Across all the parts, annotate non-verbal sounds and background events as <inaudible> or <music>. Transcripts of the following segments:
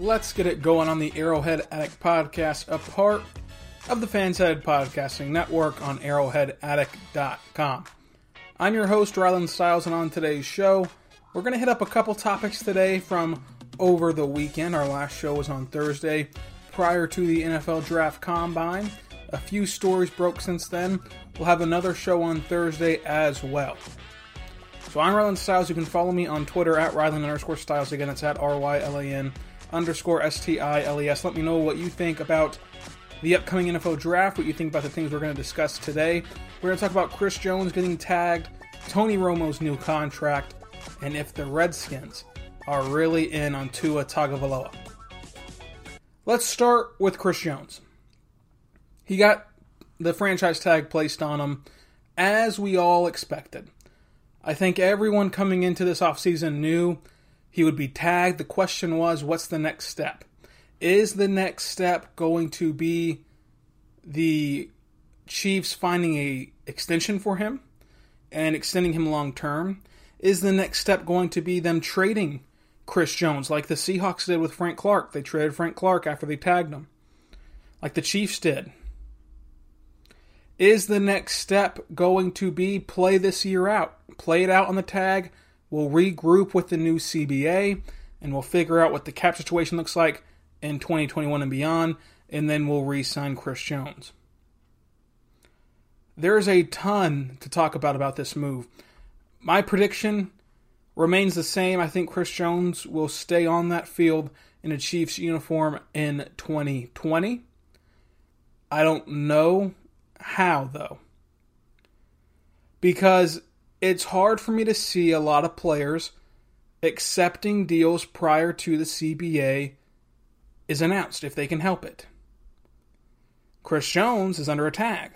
Let's get it going on the Arrowhead Addict podcast, a part of the FanSided Podcasting Network on arrowheadaddict.com. I'm your host, Rylan Stiles, and on today's show, we're going to hit up a couple topics today from over the weekend. Our last show was on Thursday prior to the NFL Draft Combine. A few stories broke since then. We'll have another show on Thursday as well. So I'm Rylan Stiles. You can follow me on Twitter at Rylan underscore Stiles. Again, it's at R Y L A N underscore S T I L E S. Let me know what you think about the upcoming NFL draft, what you think about the things we're going to discuss today. We're going to talk about Chris Jones getting tagged, Tony Romo's new contract, and if the Redskins are really in on Tua Tagovailoa. Let's start with Chris Jones. He got the franchise tag placed on him as we all expected. I think everyone coming into this offseason knew he would be tagged. The question was, what's the next step? Is the next step going to be the Chiefs finding a extension for him and extending him long term? Is the next step going to be them trading Chris Jones like the Seahawks did with Frank Clark? They traded Frank Clark after they tagged him, like the Chiefs did. Is the next step going to be play this year out? Play it out on the tag, We'll regroup with the new CBA and we'll figure out what the cap situation looks like in 2021 and beyond, and then we'll re sign Chris Jones. There's a ton to talk about about this move. My prediction remains the same. I think Chris Jones will stay on that field in a Chiefs uniform in 2020. I don't know how, though. Because it's hard for me to see a lot of players accepting deals prior to the CBA is announced if they can help it. Chris Jones is under a tag.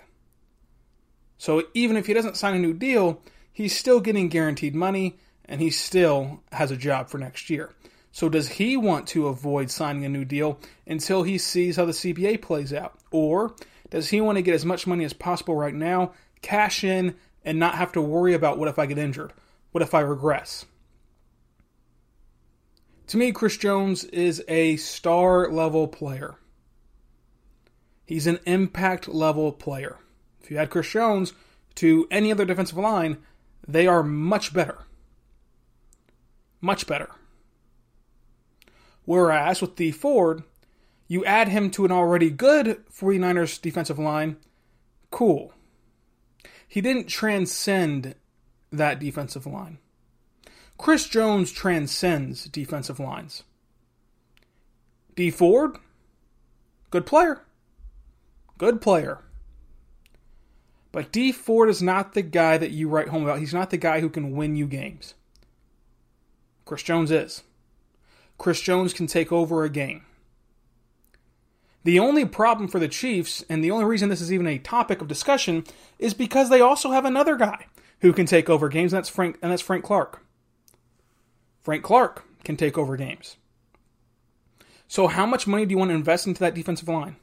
So even if he doesn't sign a new deal, he's still getting guaranteed money and he still has a job for next year. So does he want to avoid signing a new deal until he sees how the CBA plays out? Or does he want to get as much money as possible right now, cash in, and not have to worry about what if I get injured? What if I regress? To me, Chris Jones is a star level player. He's an impact level player. If you add Chris Jones to any other defensive line, they are much better. Much better. Whereas with Dee Ford, you add him to an already good 49ers defensive line, cool he didn't transcend that defensive line. Chris Jones transcends defensive lines. Dee Ford, good player. Good player. But Dee Ford is not the guy that you write home about. He's not the guy who can win you games. Chris Jones is. Chris Jones can take over a game. The only problem for the Chiefs, and the only reason this is even a topic of discussion, is because they also have another guy who can take over games, and that's Frank and that's Frank Clark. Frank Clark can take over games. So how much money do you want to invest into that defensive line?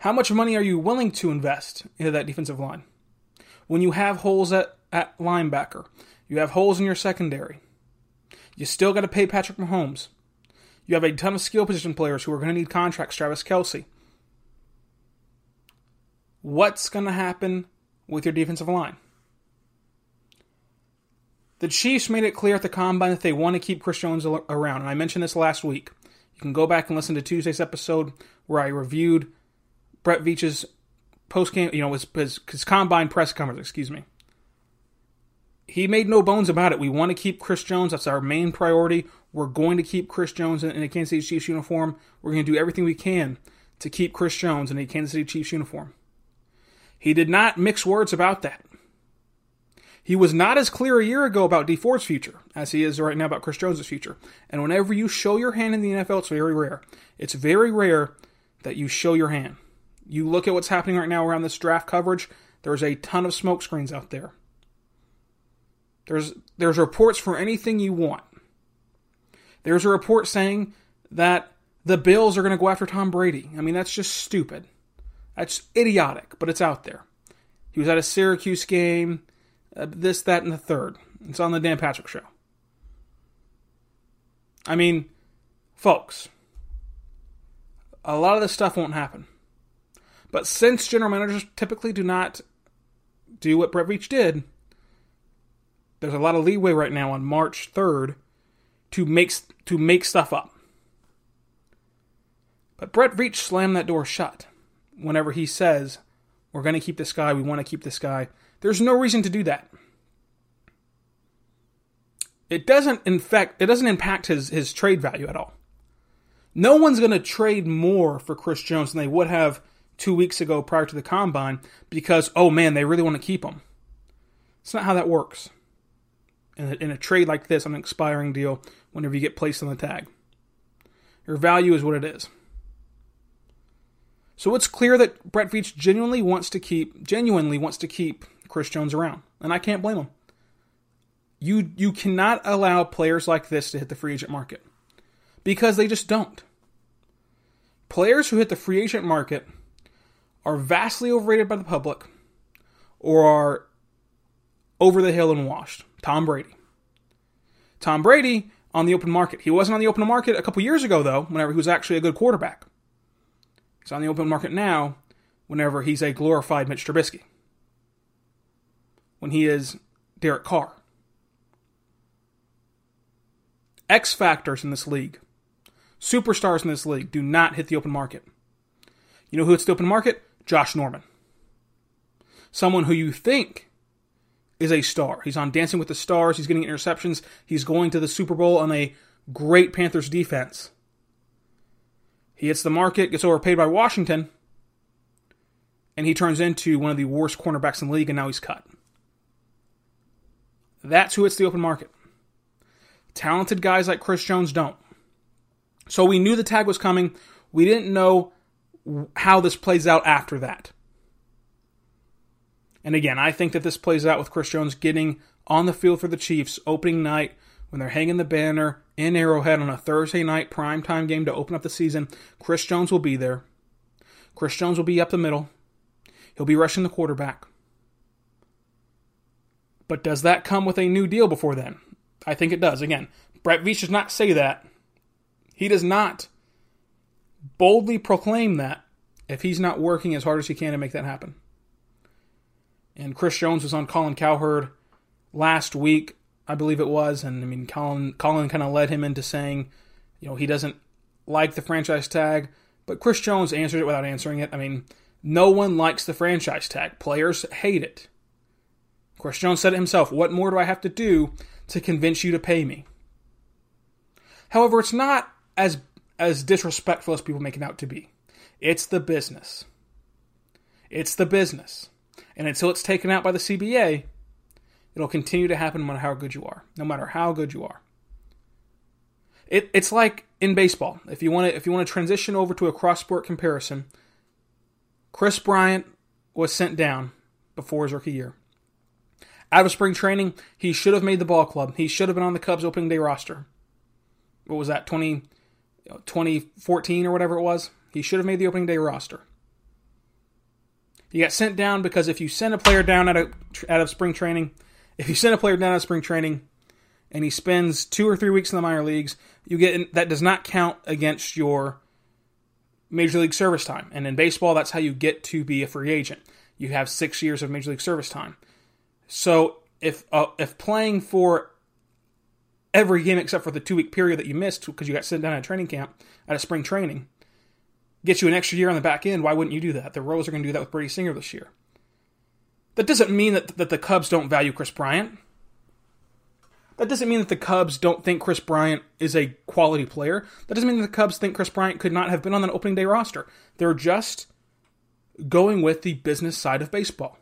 How much money are you willing to invest into that defensive line? When you have holes at, at linebacker, you have holes in your secondary. You still got to pay Patrick Mahomes. You have a ton of skill position players who are going to need contracts. Travis Kelce. What's going to happen with your defensive line? The Chiefs made it clear at the combine that they want to keep Chris Jones around, and I mentioned this last week. You can go back and listen to Tuesday's episode where I reviewed Brett Veach's post game, you know, his, his, his combine press conference, excuse me he made no bones about it. We want to keep Chris Jones. That's our main priority. We're going to keep Chris Jones in a Kansas City Chiefs uniform. We're going to do everything we can to keep Chris Jones in a Kansas City Chiefs uniform. He did not mix words about that. He was not as clear a year ago about Dee Ford's future as he is right now about Chris Jones' future. And whenever you show your hand in the NFL, it's very rare. It's very rare that you show your hand. You look at what's happening right now around this draft coverage, there's a ton of smoke screens out there. There's there's reports for anything you want. There's a report saying that the Bills are going to go after Tom Brady. I mean, that's just stupid. That's idiotic, but it's out there. He was at a Syracuse game, uh, this, that, and the third. It's on the Dan Patrick Show. I mean, folks, a lot of this stuff won't happen. But since general managers typically do not do what Brett Veach did, there's a lot of leeway right now on March 3rd to make to make stuff up. But Brett Veach slammed that door shut whenever he says, "We're going to keep this guy. We want to keep this guy." There's no reason to do that. It doesn't infect. It doesn't impact his his trade value at all. No one's going to trade more for Chris Jones than they would have two weeks ago prior to the combine because oh man, they really want to keep him. It's not how that works. In a, in a trade like this, on an expiring deal, whenever you get placed on the tag, your value is what it is. So it's clear that Brett Veach genuinely wants to keep genuinely wants to keep Chris Jones around, and I can't blame him. You you cannot allow players like this to hit the free agent market because they just don't. Players who hit the free agent market are vastly overrated by the public or are over the hill and washed. Tom Brady. Tom Brady on the open market. He wasn't on the open market a couple years ago, though, whenever he was actually a good quarterback. He's on the open market now whenever he's a glorified Mitch Trubisky. When he is Derek Carr. X factors in this league, superstars in this league, do not hit the open market. You know who hits the open market? Josh Norman. Someone who you think is a star. He's on Dancing with the Stars. He's getting interceptions. He's going to the Super Bowl on a great Panthers defense. He hits the market, gets overpaid by Washington, and he turns into one of the worst cornerbacks in the league, and now he's cut. That's who hits the open market. Talented guys like Chris Jones don't. So we knew the tag was coming. We didn't know how this plays out after that. And again, I think that this plays out with Chris Jones getting on the field for the Chiefs opening night when they're hanging the banner in Arrowhead on a Thursday night primetime game to open up the season. Chris Jones will be there. Chris Jones will be up the middle. He'll be rushing the quarterback. But does that come with a new deal before then? I think it does. Again, Brett Veach does not say that. He does not boldly proclaim that if he's not working as hard as he can to make that happen. And Chris Jones was on Colin Cowherd last week, I believe it was, and I mean Colin Colin kind of led him into saying, you know, he doesn't like the franchise tag, but Chris Jones answered it without answering it. I mean, no one likes the franchise tag. Players hate it. Chris Jones said it himself, what more do I have to do to convince you to pay me? However, it's not as as disrespectful as people make it out to be. It's the business. It's the business. And until it's taken out by the CBA, it'll continue to happen no matter how good you are. No matter how good you are. It, it's like in baseball. If you want to if you want to transition over to a cross sport comparison, Kris Bryant was sent down before his rookie year. Out of spring training, he should have made the ball club. He should have been on the Cubs opening day roster. What was that, 20, 2014 or whatever it was. He should have made the opening day roster. He got sent down because if you send a player down out of, out of spring training, if you send a player down out of spring training and he spends two or three weeks in the minor leagues, you get that does not count against your major league service time. And in baseball, that's how you get to be a free agent. You have six years of major league service time. So if uh, if playing for every game except for the two week period that you missed because you got sent down at training camp at a spring training gets you an extra year on the back end, why wouldn't you do that? The Royals are going to do that with Brady Singer this year. That doesn't mean that, that the Cubs don't value Kris Bryant. That doesn't mean that the Cubs don't think Kris Bryant is a quality player. That doesn't mean that the Cubs think Kris Bryant could not have been on an opening day roster. They're just going with the business side of baseball.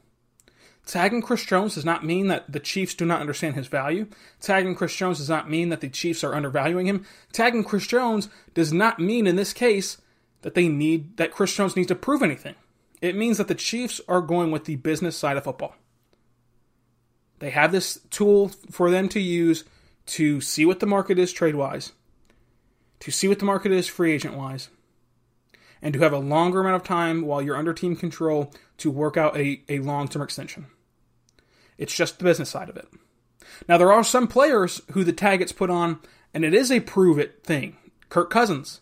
Tagging Chris Jones does not mean that the Chiefs do not understand his value. Tagging Chris Jones does not mean that the Chiefs are undervaluing him. Tagging Chris Jones does not mean in this case that they need that Chris Jones needs to prove anything. It means that the Chiefs are going with the business side of football. They have this tool for them to use to see what the market is trade wise, to see what the market is free agent wise, and to have a longer amount of time while you're under team control to work out a, a long term extension. It's just the business side of it. Now, there are some players who the tag gets put on, and it is a prove it thing. Kirk Cousins,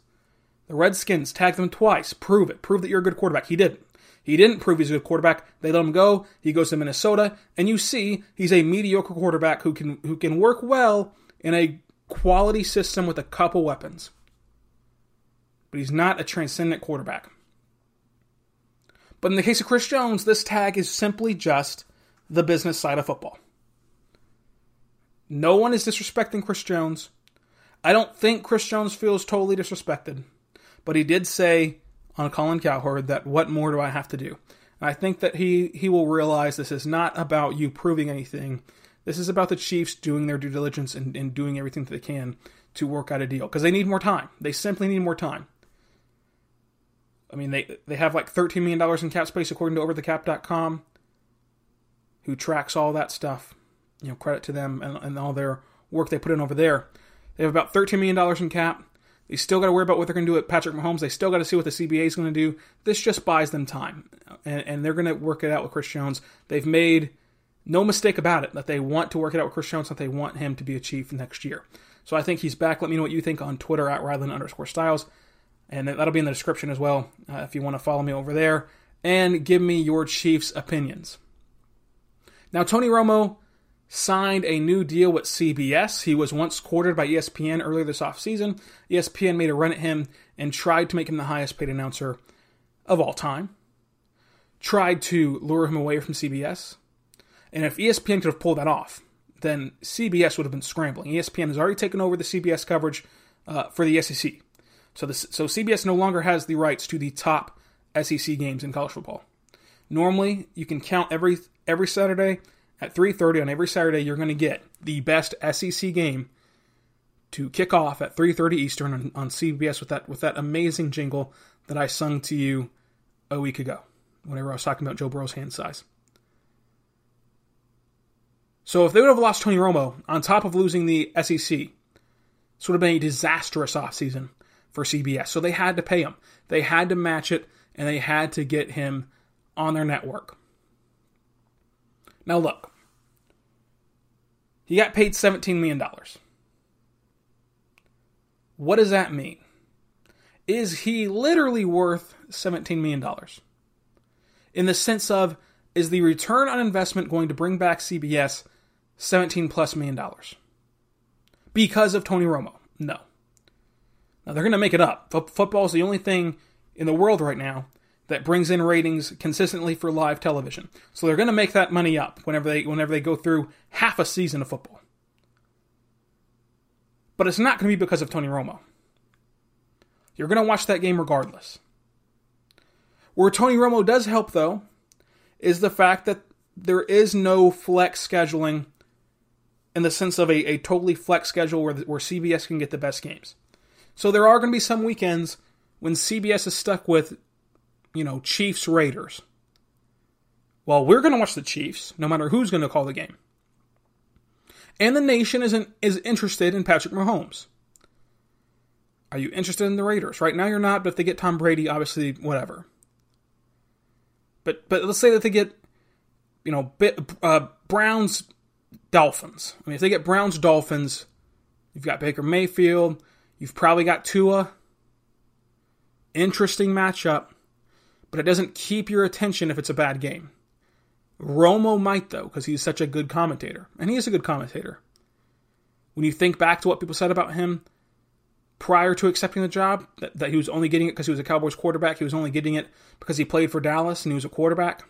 the Redskins tagged them twice. Prove it. Prove that you're a good quarterback. He didn't. He didn't prove he's a good quarterback. They let him go. He goes to Minnesota, and you see he's a mediocre quarterback who can who can work well in a quality system with a couple weapons but he's not a transcendent quarterback. But in the case of Chris Jones, this tag is simply just the business side of football. No one is disrespecting Chris Jones. I don't think Chris Jones feels totally disrespected, but he did say on Colin Cowherd that what more do I have to do? And I think that he he will realize this is not about you proving anything. This is about the Chiefs doing their due diligence and, and doing everything that they can to work out a deal because they need more time. They simply need more time. I mean, they they have like $13 million in cap space according to overthecap.com, who tracks all that stuff. You know, credit to them and, and all their work they put in over there. They have about $13 million in cap. They still got to worry about what they're going to do with Patrick Mahomes. They still got to see what the CBA is going to do. This just buys them time. And, and they're going to work it out with Chris Jones. They've made no mistake about it that they want to work it out with Chris Jones, that they want him to be a chief next year. So I think he's back. Let me know what you think on Twitter at Rylan underscore Stiles and that'll be in the description as well uh, if you want to follow me over there and give me your Chiefs opinions. Now, Tony Romo signed a new deal with CBS. He was once courted by ESPN earlier this offseason. ESPN made a run at him and tried to make him the highest paid announcer of all time. Tried to lure him away from CBS. And if ESPN could have pulled that off, then CBS would have been scrambling. ESPN has already taken over the CBS coverage uh, for the SEC. So, so CBS no longer has the rights to the top SEC games in college football. Normally, you can count every every Saturday at 3:30 on every Saturday you're going to get the best SEC game to kick off at 3:30 Eastern on, on, CBS with that with that amazing jingle that I sung to you a week ago whenever I was talking about Joe Burrow's hand size. So if they would have lost Tony Romo on top of losing the SEC, this would have been a disastrous offseason for CBS. So they had to pay him. They had to match it and they had to get him on their network. Now look. He got paid $17 million. What does that mean? Is he literally worth $17 million? In the sense of, is the return on investment going to bring back CBS 17 plus million dollars? Because of Tony Romo? No. Now they're going to make it up. F- football is the only thing in the world right now that brings in ratings consistently for live television. So they're going to make that money up whenever they whenever they go through half a season of football. But it's not going to be because of Tony Romo. You're going to watch that game regardless. Where Tony Romo does help though is the fact that there is no flex scheduling in the sense of a, a totally flex schedule where, where CBS can get the best games. So there are going to be some weekends when CBS is stuck with, you know, Chiefs Raiders. Well, we're going to watch the Chiefs, no matter who's going to call the game. And the nation isn't is interested in Patrick Mahomes. Are you interested in the Raiders? Right now you're not, but if they get Tom Brady, obviously whatever. But but let's say that they get, you know, uh, Browns Dolphins. I mean, if they get Browns Dolphins, you've got Baker Mayfield, You've probably got Tua. Interesting matchup, but it doesn't keep your attention if it's a bad game. Romo might, though, because he's such a good commentator. And he is a good commentator. When you think back to what people said about him prior to accepting the job, that, that he was only getting it because he was a Cowboys quarterback, he was only getting it because he played for Dallas and he was a quarterback.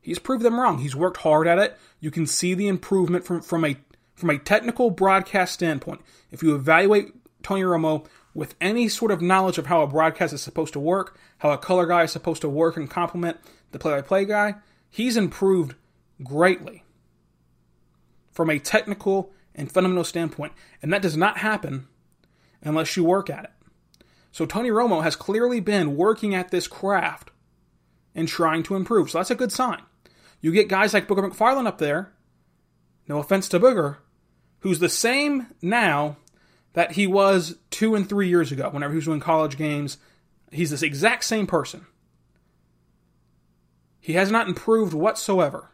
He's proved them wrong. He's worked hard at it. You can see the improvement from, from a from a technical broadcast standpoint, if you evaluate Tony Romo with any sort of knowledge of how a broadcast is supposed to work, how a color guy is supposed to work and complement the play by play guy, he's improved greatly from a technical and fundamental standpoint. And that does not happen unless you work at it. So Tony Romo has clearly been working at this craft and trying to improve. So that's a good sign. You get guys like Booger McFarland up there, no offense to Booger, who's the same now that he was two and three years ago whenever he was doing college games. He's this exact same person. He has not improved whatsoever.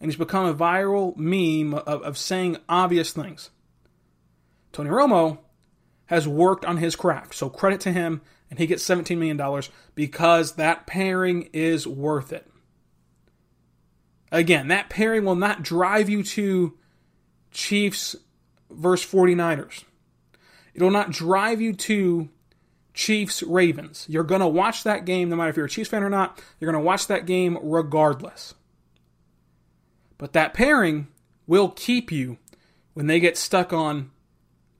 And he's become a viral meme of, of saying obvious things. Tony Romo has worked on his craft. So credit to him, and he gets $17 million because that pairing is worth it. Again, that pairing will not drive you to Chiefs versus 49ers. It will not drive you to Chiefs Ravens. You're going to watch that game no matter if you're a Chiefs fan or not. You're going to watch that game regardless. But that pairing will keep you when they get stuck on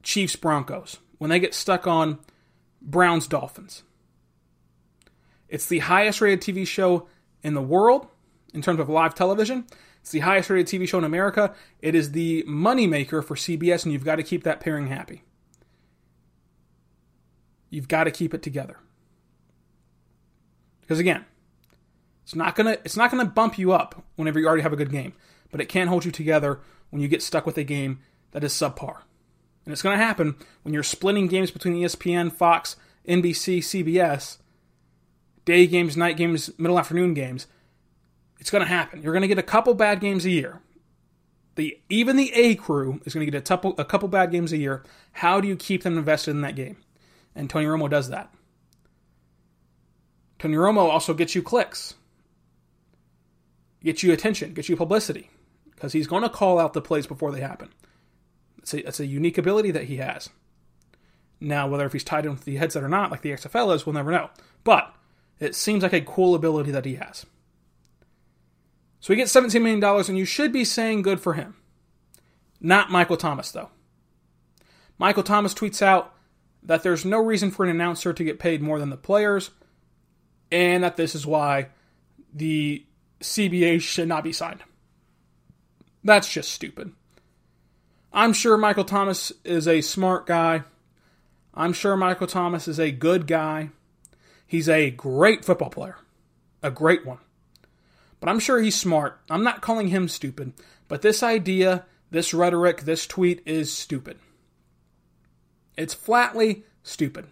Chiefs Broncos, when they get stuck on Browns Dolphins. It's the highest rated TV show in the world in terms of live television. It's the highest rated TV show in America. It is the moneymaker for CBS, and you've got to keep that pairing happy. You've got to keep it together. Because again, it's not gonna it's not gonna bump you up whenever you already have a good game, but it can hold you together when you get stuck with a game that is subpar. And it's gonna happen when you're splitting games between ESPN, Fox, NBC, CBS, day games, night games, middle afternoon games. It's gonna happen. You're gonna get a couple bad games a year. The even the A crew is gonna get a couple a couple bad games a year. How do you keep them invested in that game? And Tony Romo does that. Tony Romo also gets you clicks, gets you attention, gets you publicity, because he's going to call out the plays before they happen. It's a, it's a unique ability that he has. Now, whether if he's tied in with the headset or not, like the XFL is, we'll never know. But it seems like a cool ability that he has. So he gets $17 million, and you should be saying good for him. Not Michael Thomas, though. Michael Thomas tweets out, that there's no reason for an announcer to get paid more than the players, and that this is why the CBA should not be signed. That's just stupid. I'm sure Michael Thomas is a smart guy. I'm sure Michael Thomas is a good guy. He's a great football player, a great one. But I'm sure he's smart. I'm not calling him stupid, but this idea, this rhetoric, this tweet is stupid. It's flatly stupid.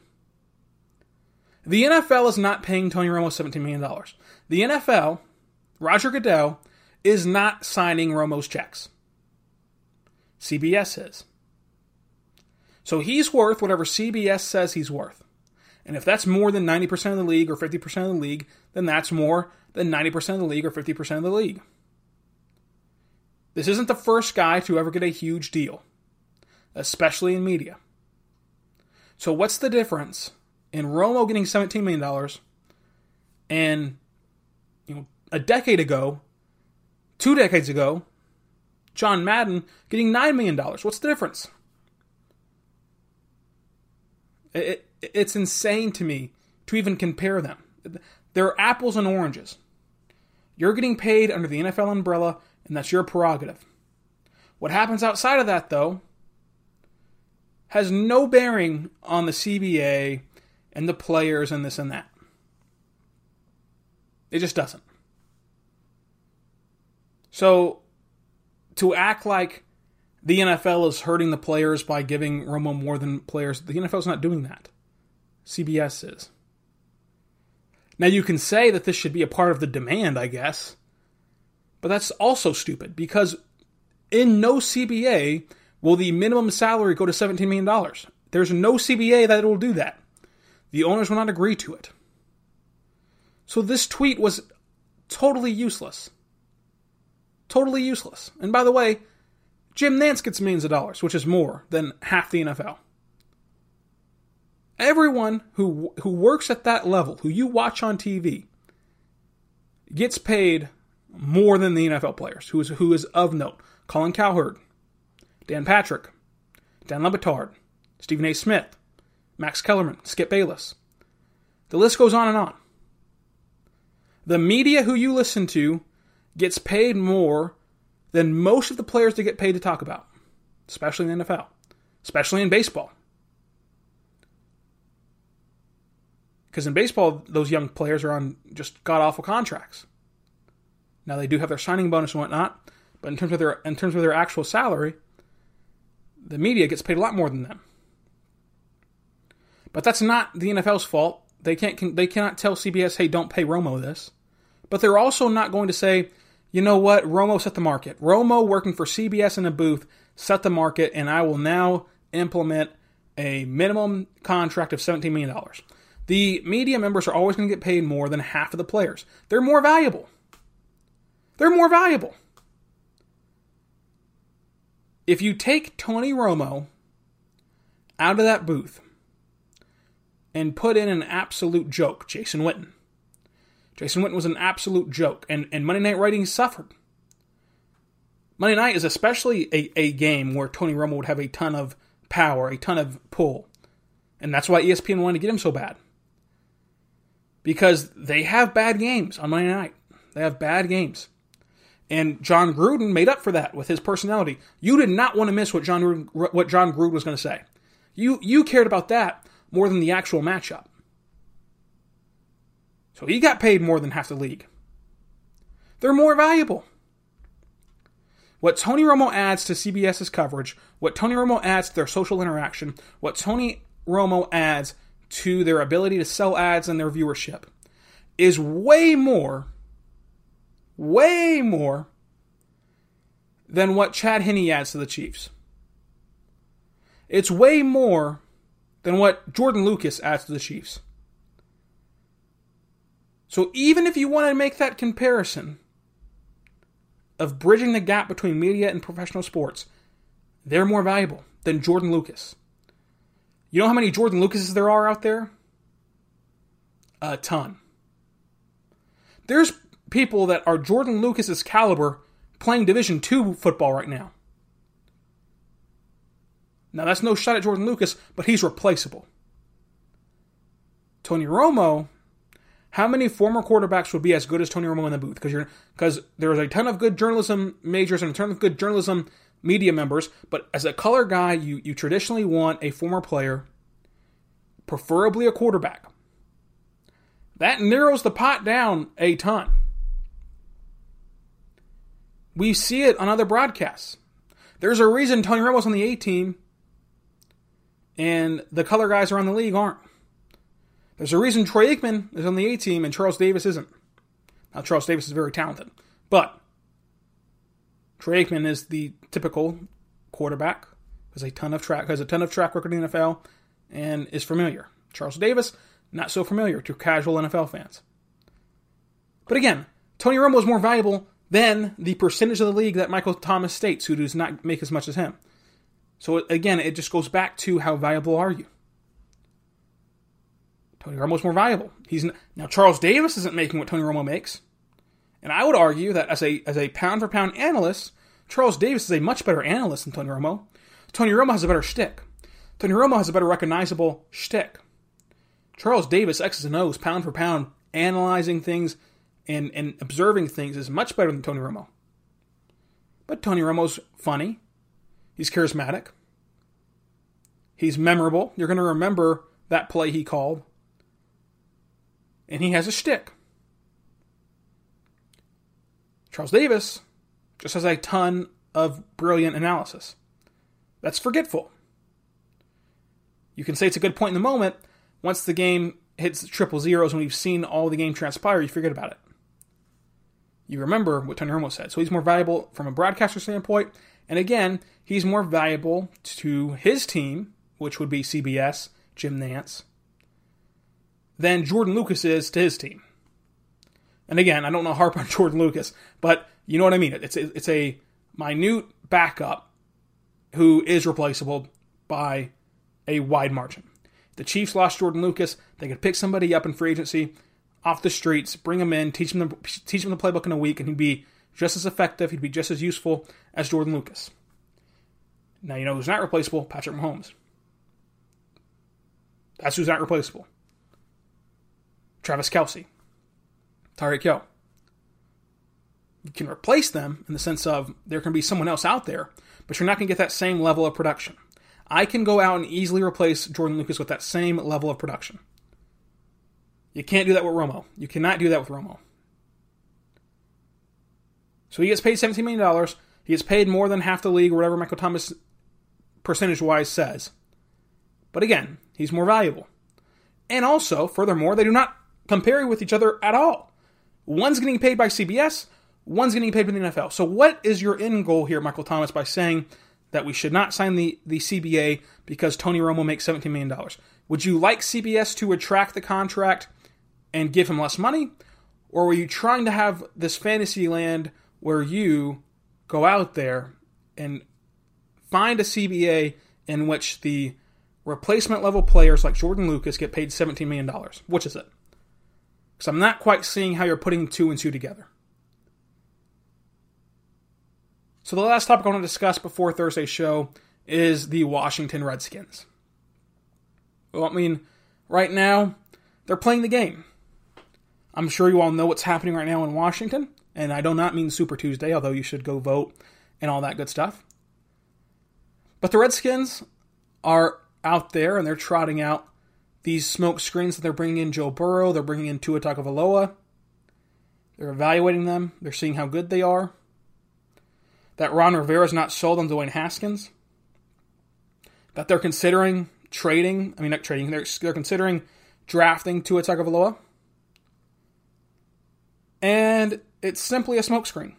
The NFL is not paying Tony Romo $17 million. The NFL, Roger Goodell, is not signing Romo's checks. CBS is. So he's worth whatever CBS says he's worth. And if that's more than 90% of the league or 50% of the league, then that's more than 90% of the league or 50% of the league. This isn't the first guy to ever get a huge deal, especially in media. So what's the difference in Romo getting $17 million and you know a decade ago, two decades ago, John Madden getting $9 million? What's the difference? It, it, it's insane to me to even compare them. They're apples and oranges. You're getting paid under the NFL umbrella, and that's your prerogative. What happens outside of that, though, has no bearing on the CBA and the players and this and that. It just doesn't. So, to act like the NFL is hurting the players by giving Romo more than players, the NFL is not doing that. CBS is. Now, you can say that this should be a part of the demand, I guess, but that's also stupid because in no CBA will the minimum salary go to $17 million? There's no CBA that will do that. The owners will not agree to it. So this tweet was totally useless. Totally useless. And by the way, Jim Nantz gets millions of dollars, which is more than half the NFL. Everyone who who works at that level, who you watch on TV, gets paid more than the NFL players, who is who is of note. Colin Cowherd, Dan Patrick, Dan Le Batard, Stephen A. Smith, Max Kellerman, Skip Bayless. The list goes on and on. The media who you listen to gets paid more than most of the players they get paid to talk about, especially in the NFL, especially in baseball. Because in baseball, those young players are on just god awful contracts. Now they do have their signing bonus and whatnot, but in terms of their in terms of their actual salary, the media gets paid a lot more than them. But that's not the NFL's fault. They can't they cannot tell CBS, "Hey, don't pay Romo this." But they're also not going to say, "You know what? Romo set the market. Romo working for CBS in a booth set the market, and I will now implement a minimum contract of $17 million." The media members are always going to get paid more than half of the players. They're more valuable. They're more valuable. If you take Tony Romo out of that booth and put in an absolute joke, Jason Witten. Jason Witten was an absolute joke, and, and Monday Night Ratings suffered. Monday Night is especially a, a game where Tony Romo would have a ton of power, a ton of pull. And that's why ESPN wanted to get him so bad. Because they have bad games on Monday night. They have bad games. And Jon Gruden made up for that with his personality. You did not want to miss what Jon what Jon Gruden was going to say. You you cared about that more than the actual matchup. So he got paid more than half the league. They're more valuable. What Tony Romo adds to CBS's coverage, what Tony Romo adds to their social interaction, what Tony Romo adds to their ability to sell ads and their viewership is way more, way more than what Chad Henne adds to the Chiefs. It's way more than what Jordan Lucas adds to the Chiefs. So even if you want to make that comparison of bridging the gap between media and professional sports, they're more valuable than Jordan Lucas. You know how many Jordan Lucases there are out there? A ton. There's people that are Jordan Lucas's caliber playing Division 2 football right now. Now, that's no shot at Jordan Lucas, but he's replaceable. Tony Romo, how many former quarterbacks would be as good as Tony Romo in the booth? Because you're because there's a ton of good journalism majors and a ton of good journalism media members, but as a color guy, you you traditionally want a former player, preferably a quarterback. That narrows the pot down a ton. We see it on other broadcasts. There's a reason Tony Romo's on the A team and the color guys around the league aren't. There's a reason Troy Aikman is on the A team and Charles Davis isn't. Now, Charles Davis is very talented, but Troy Aikman is the typical quarterback, has a ton of track, has a ton of track record in the NFL, and is familiar. Charles Davis, not so familiar to casual NFL fans. But again, Tony Romo is more valuable than the percentage of the league that Michael Thomas states, who does not make as much as him. So again, it just goes back to how valuable are you? Tony Romo's more valuable. He's now Charles Davis isn't making what Tony Romo makes, and I would argue that as a as a pound for pound analyst, Charles Davis is a much better analyst than Tony Romo. Tony Romo has a better shtick. Tony Romo has a better recognizable shtick. Charles Davis X's and O's pound for pound analyzing things and and observing things is much better than Tony Romo. But Tony Romo's funny. He's charismatic. He's memorable. You're going to remember that play he called. And he has a shtick. Charles Davis just has a ton of brilliant analysis. That's forgetful. You can say it's a good point in the moment. Once the game hits triple zeros and we've seen all the game transpire, you forget about it. You remember what Tony Romo said. So he's more valuable from a broadcaster standpoint and again, he's more valuable to his team, which would be CBS, Jim Nantz, than Jordan Lucas is to his team. And again, I don't know harp <laughs> on Jordan Lucas, but you know what I mean. It's a, it's a minute backup who is replaceable by a wide margin. The Chiefs lost Jordan Lucas. They could pick somebody up in free agency off the streets, bring him in, teach him the, teach him the playbook in a week, and he'd be just as effective. He'd be just as useful as Jordan Lucas. Now, you know who's not replaceable? Patrick Mahomes. That's who's not replaceable. Travis Kelce, Tyreek Hill. You can replace them in the sense of there can be someone else out there, but you're not going to get that same level of production. I can go out and easily replace Jordan Lucas with that same level of production. You can't do that with Romo. You cannot do that with Romo. So he gets paid $17 million. He gets paid more than half the league, or whatever Michael Thomas percentage wise says. But again, he's more valuable. And also, furthermore, they do not compare with each other at all. One's getting paid by CBS, one's getting paid by the NFL. So, what is your end goal here, Michael Thomas, by saying that we should not sign the, the CBA because Tony Romo makes $17 million? Would you like CBS to retract the contract and give him less money? Or were you trying to have this fantasy land where you go out there and find a CBA in which the replacement level players like Jordan Lucas get paid $17 million? Which is it? Because I'm not quite seeing how you're putting two and two together. So, the last topic I want to discuss before Thursday's show is the Washington Redskins. Well, I mean, right now, they're playing the game. I'm sure you all know what's happening right now in Washington, and I do not mean Super Tuesday, although you should go vote and all that good stuff. But the Redskins are out there and they're trotting out these smoke screens that they're bringing in Joe Burrow, they're bringing in Tua Tagovailoa. They're evaluating them, they're seeing how good they are. That Ron Rivera is not sold on Dwayne Haskins. That they're considering trading, I mean, not trading, they're, they're considering drafting Tua Tagovailoa. And it's simply a smokescreen.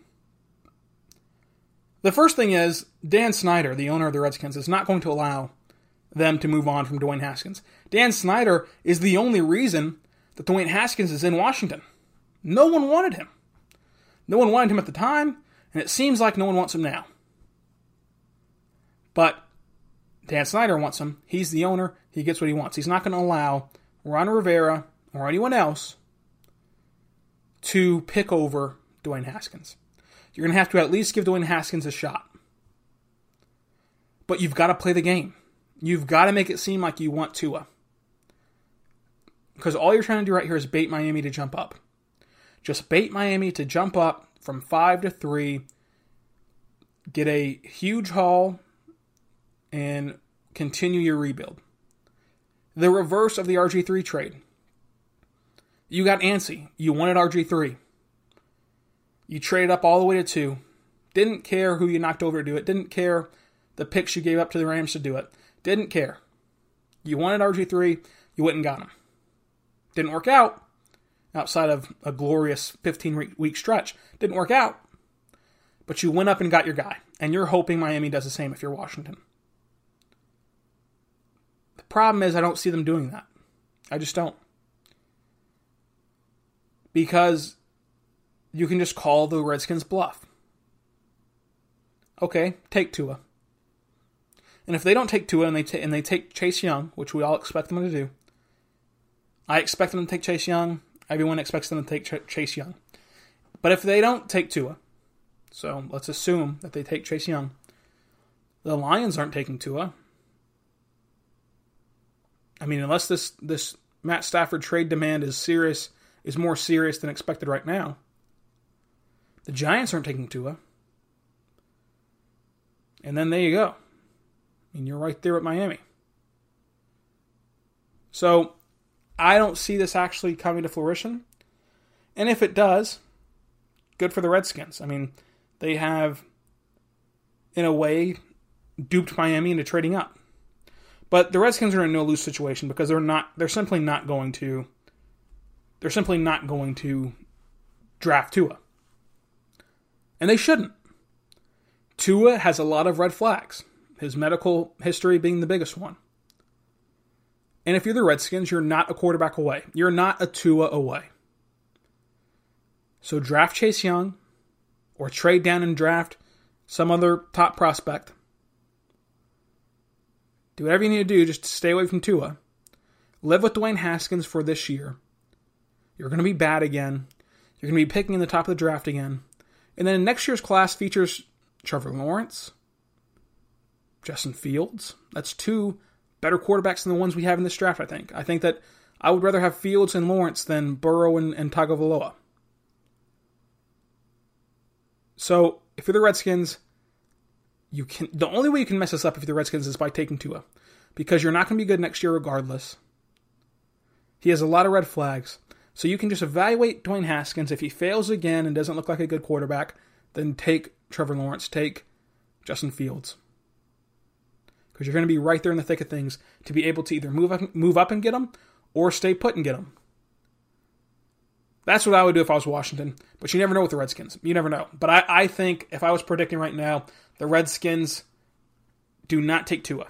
The first thing is Dan Snyder, the owner of the Redskins, is not going to allow them to move on from Dwayne Haskins. Dan Snyder is the only reason that Dwayne Haskins is in Washington. No one wanted him. No one wanted him at the time, and it seems like no one wants him now. But Dan Snyder wants him. He's the owner. He gets what he wants. He's not going to allow Ron Rivera or anyone else to pick over Dwayne Haskins. You're going to have to at least give Dwayne Haskins a shot. But you've got to play the game. You've got to make it seem like you want Tua. Because all you're trying to do right here is bait Miami to jump up. Just bait Miami to jump up from 5 to 3, get a huge haul, and continue your rebuild. The reverse of the RG3 trade. You got antsy. You wanted RG3. You traded up all the way to two. Didn't care who you knocked over to do it. Didn't care the picks you gave up to the Rams to do it. Didn't care. You wanted RG3, you went and got him. Didn't work out outside of a glorious 15 week stretch. Didn't work out. But you went up and got your guy. And you're hoping Miami does the same if you're Washington. The problem is, I don't see them doing that. I just don't. Because you can just call the Redskins bluff. Okay, take Tua. And if they don't take Tua and they and they take Chase Young, which we all expect them to do, I expect them to take Chase Young. Everyone expects them to take Ch- Chase Young. But if they don't take Tua, so let's assume that they take Chase Young, the Lions aren't taking Tua. I mean, unless this this Matt Stafford trade demand is serious, is more serious than expected right now. The Giants aren't taking Tua. And then there you go. I mean, you're right there at Miami. So I don't see this actually coming to fruition. And if it does, good for the Redskins. I mean, they have, in a way, duped Miami into trading up. But the Redskins are in no lose situation because they're not they're simply not going to they're simply not going to draft Tua. And they shouldn't. Tua has a lot of red flags, his medical history being the biggest one. And if you're the Redskins, you're not a quarterback away. You're not a Tua away. So draft Chase Young or trade down and draft some other top prospect. Do whatever you need to do just to stay away from Tua. Live with Dwayne Haskins for this year. You're going to be bad again. You're going to be picking in the top of the draft again. And then next year's class features Trevor Lawrence, Justin Fields. That's two better quarterbacks than the ones we have in this draft, I think. I think that I would rather have Fields and Lawrence than Burrow and, and Tagovailoa. So if you're the Redskins, you can the only way you can mess this up if you're the Redskins is by taking Tua. Because you're not going to be good next year regardless. He has a lot of red flags. So you can just evaluate Dwayne Haskins. If he fails again and doesn't look like a good quarterback, then take Trevor Lawrence, take Justin Fields. Because you're going to be right there in the thick of things to be able to either move up, move up and get them or stay put and get them. That's what I would do if I was Washington. But you never know with the Redskins. You never know. But I, I think if I was predicting right now, the Redskins do not take Tua.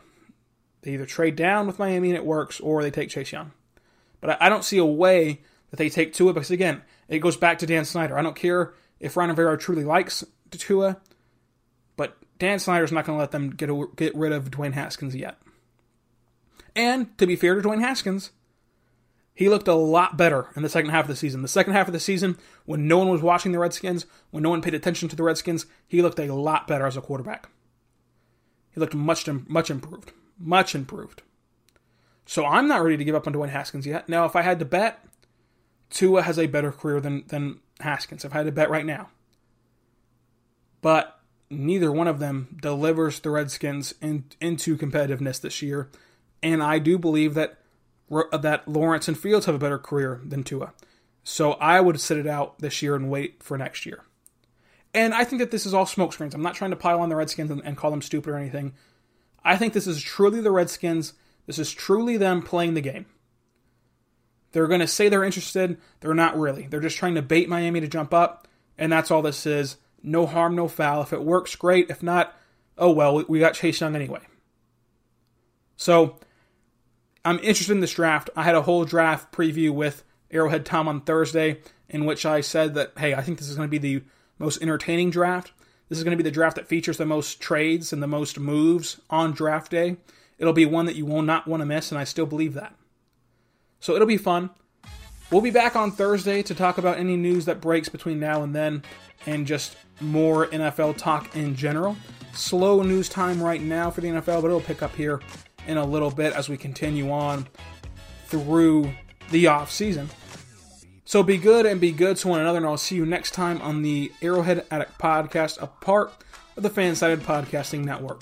They either trade down with Miami and it works, or they take Chase Young. But I, I don't see a way that they take Tua because, again, it goes back to Dan Snyder. I don't care if Ron Rivera truly likes Tua, but Dan Snyder's not going to let them get, a, get rid of Dwayne Haskins yet. And to be fair to Dwayne Haskins, he looked a lot better in the second half of the season. The second half of the season, when no one was watching the Redskins, when no one paid attention to the Redskins, he looked a lot better as a quarterback. He looked much much improved, much improved. So I'm not ready to give up on Dwayne Haskins yet. Now, if I had to bet, Tua has a better career than than Haskins. I've had a bet right now, but neither one of them delivers the Redskins in, into competitiveness this year, and I do believe that uh, that Lawrence and Fields have a better career than Tua. So I would sit it out this year and wait for next year. And I think that this is all smokescreens. I'm not trying to pile on the Redskins and, and call them stupid or anything. I think this is truly the Redskins. This is truly them playing the game. They're going to say they're interested. They're not really. They're just trying to bait Miami to jump up. And that's all this is. No harm, no foul. If it works, great. If not, oh well, we got Chase Young anyway. So I'm interested in this draft. I had a whole draft preview with Arrowhead Tom on Thursday in which I said that, hey, I think this is going to be the most entertaining draft. This is going to be the draft that features the most trades and the most moves on draft day. It'll be one that you will not want to miss, and I still believe that. So it'll be fun. We'll be back on Thursday to talk about any news that breaks between now and then and just more NFL talk in general. Slow news time right now for the NFL, but it'll pick up here in a little bit as we continue on through the off season. So be good and be good to one another, and I'll see you next time on the Arrowhead Addict podcast, a part of the FanSided Podcasting Network.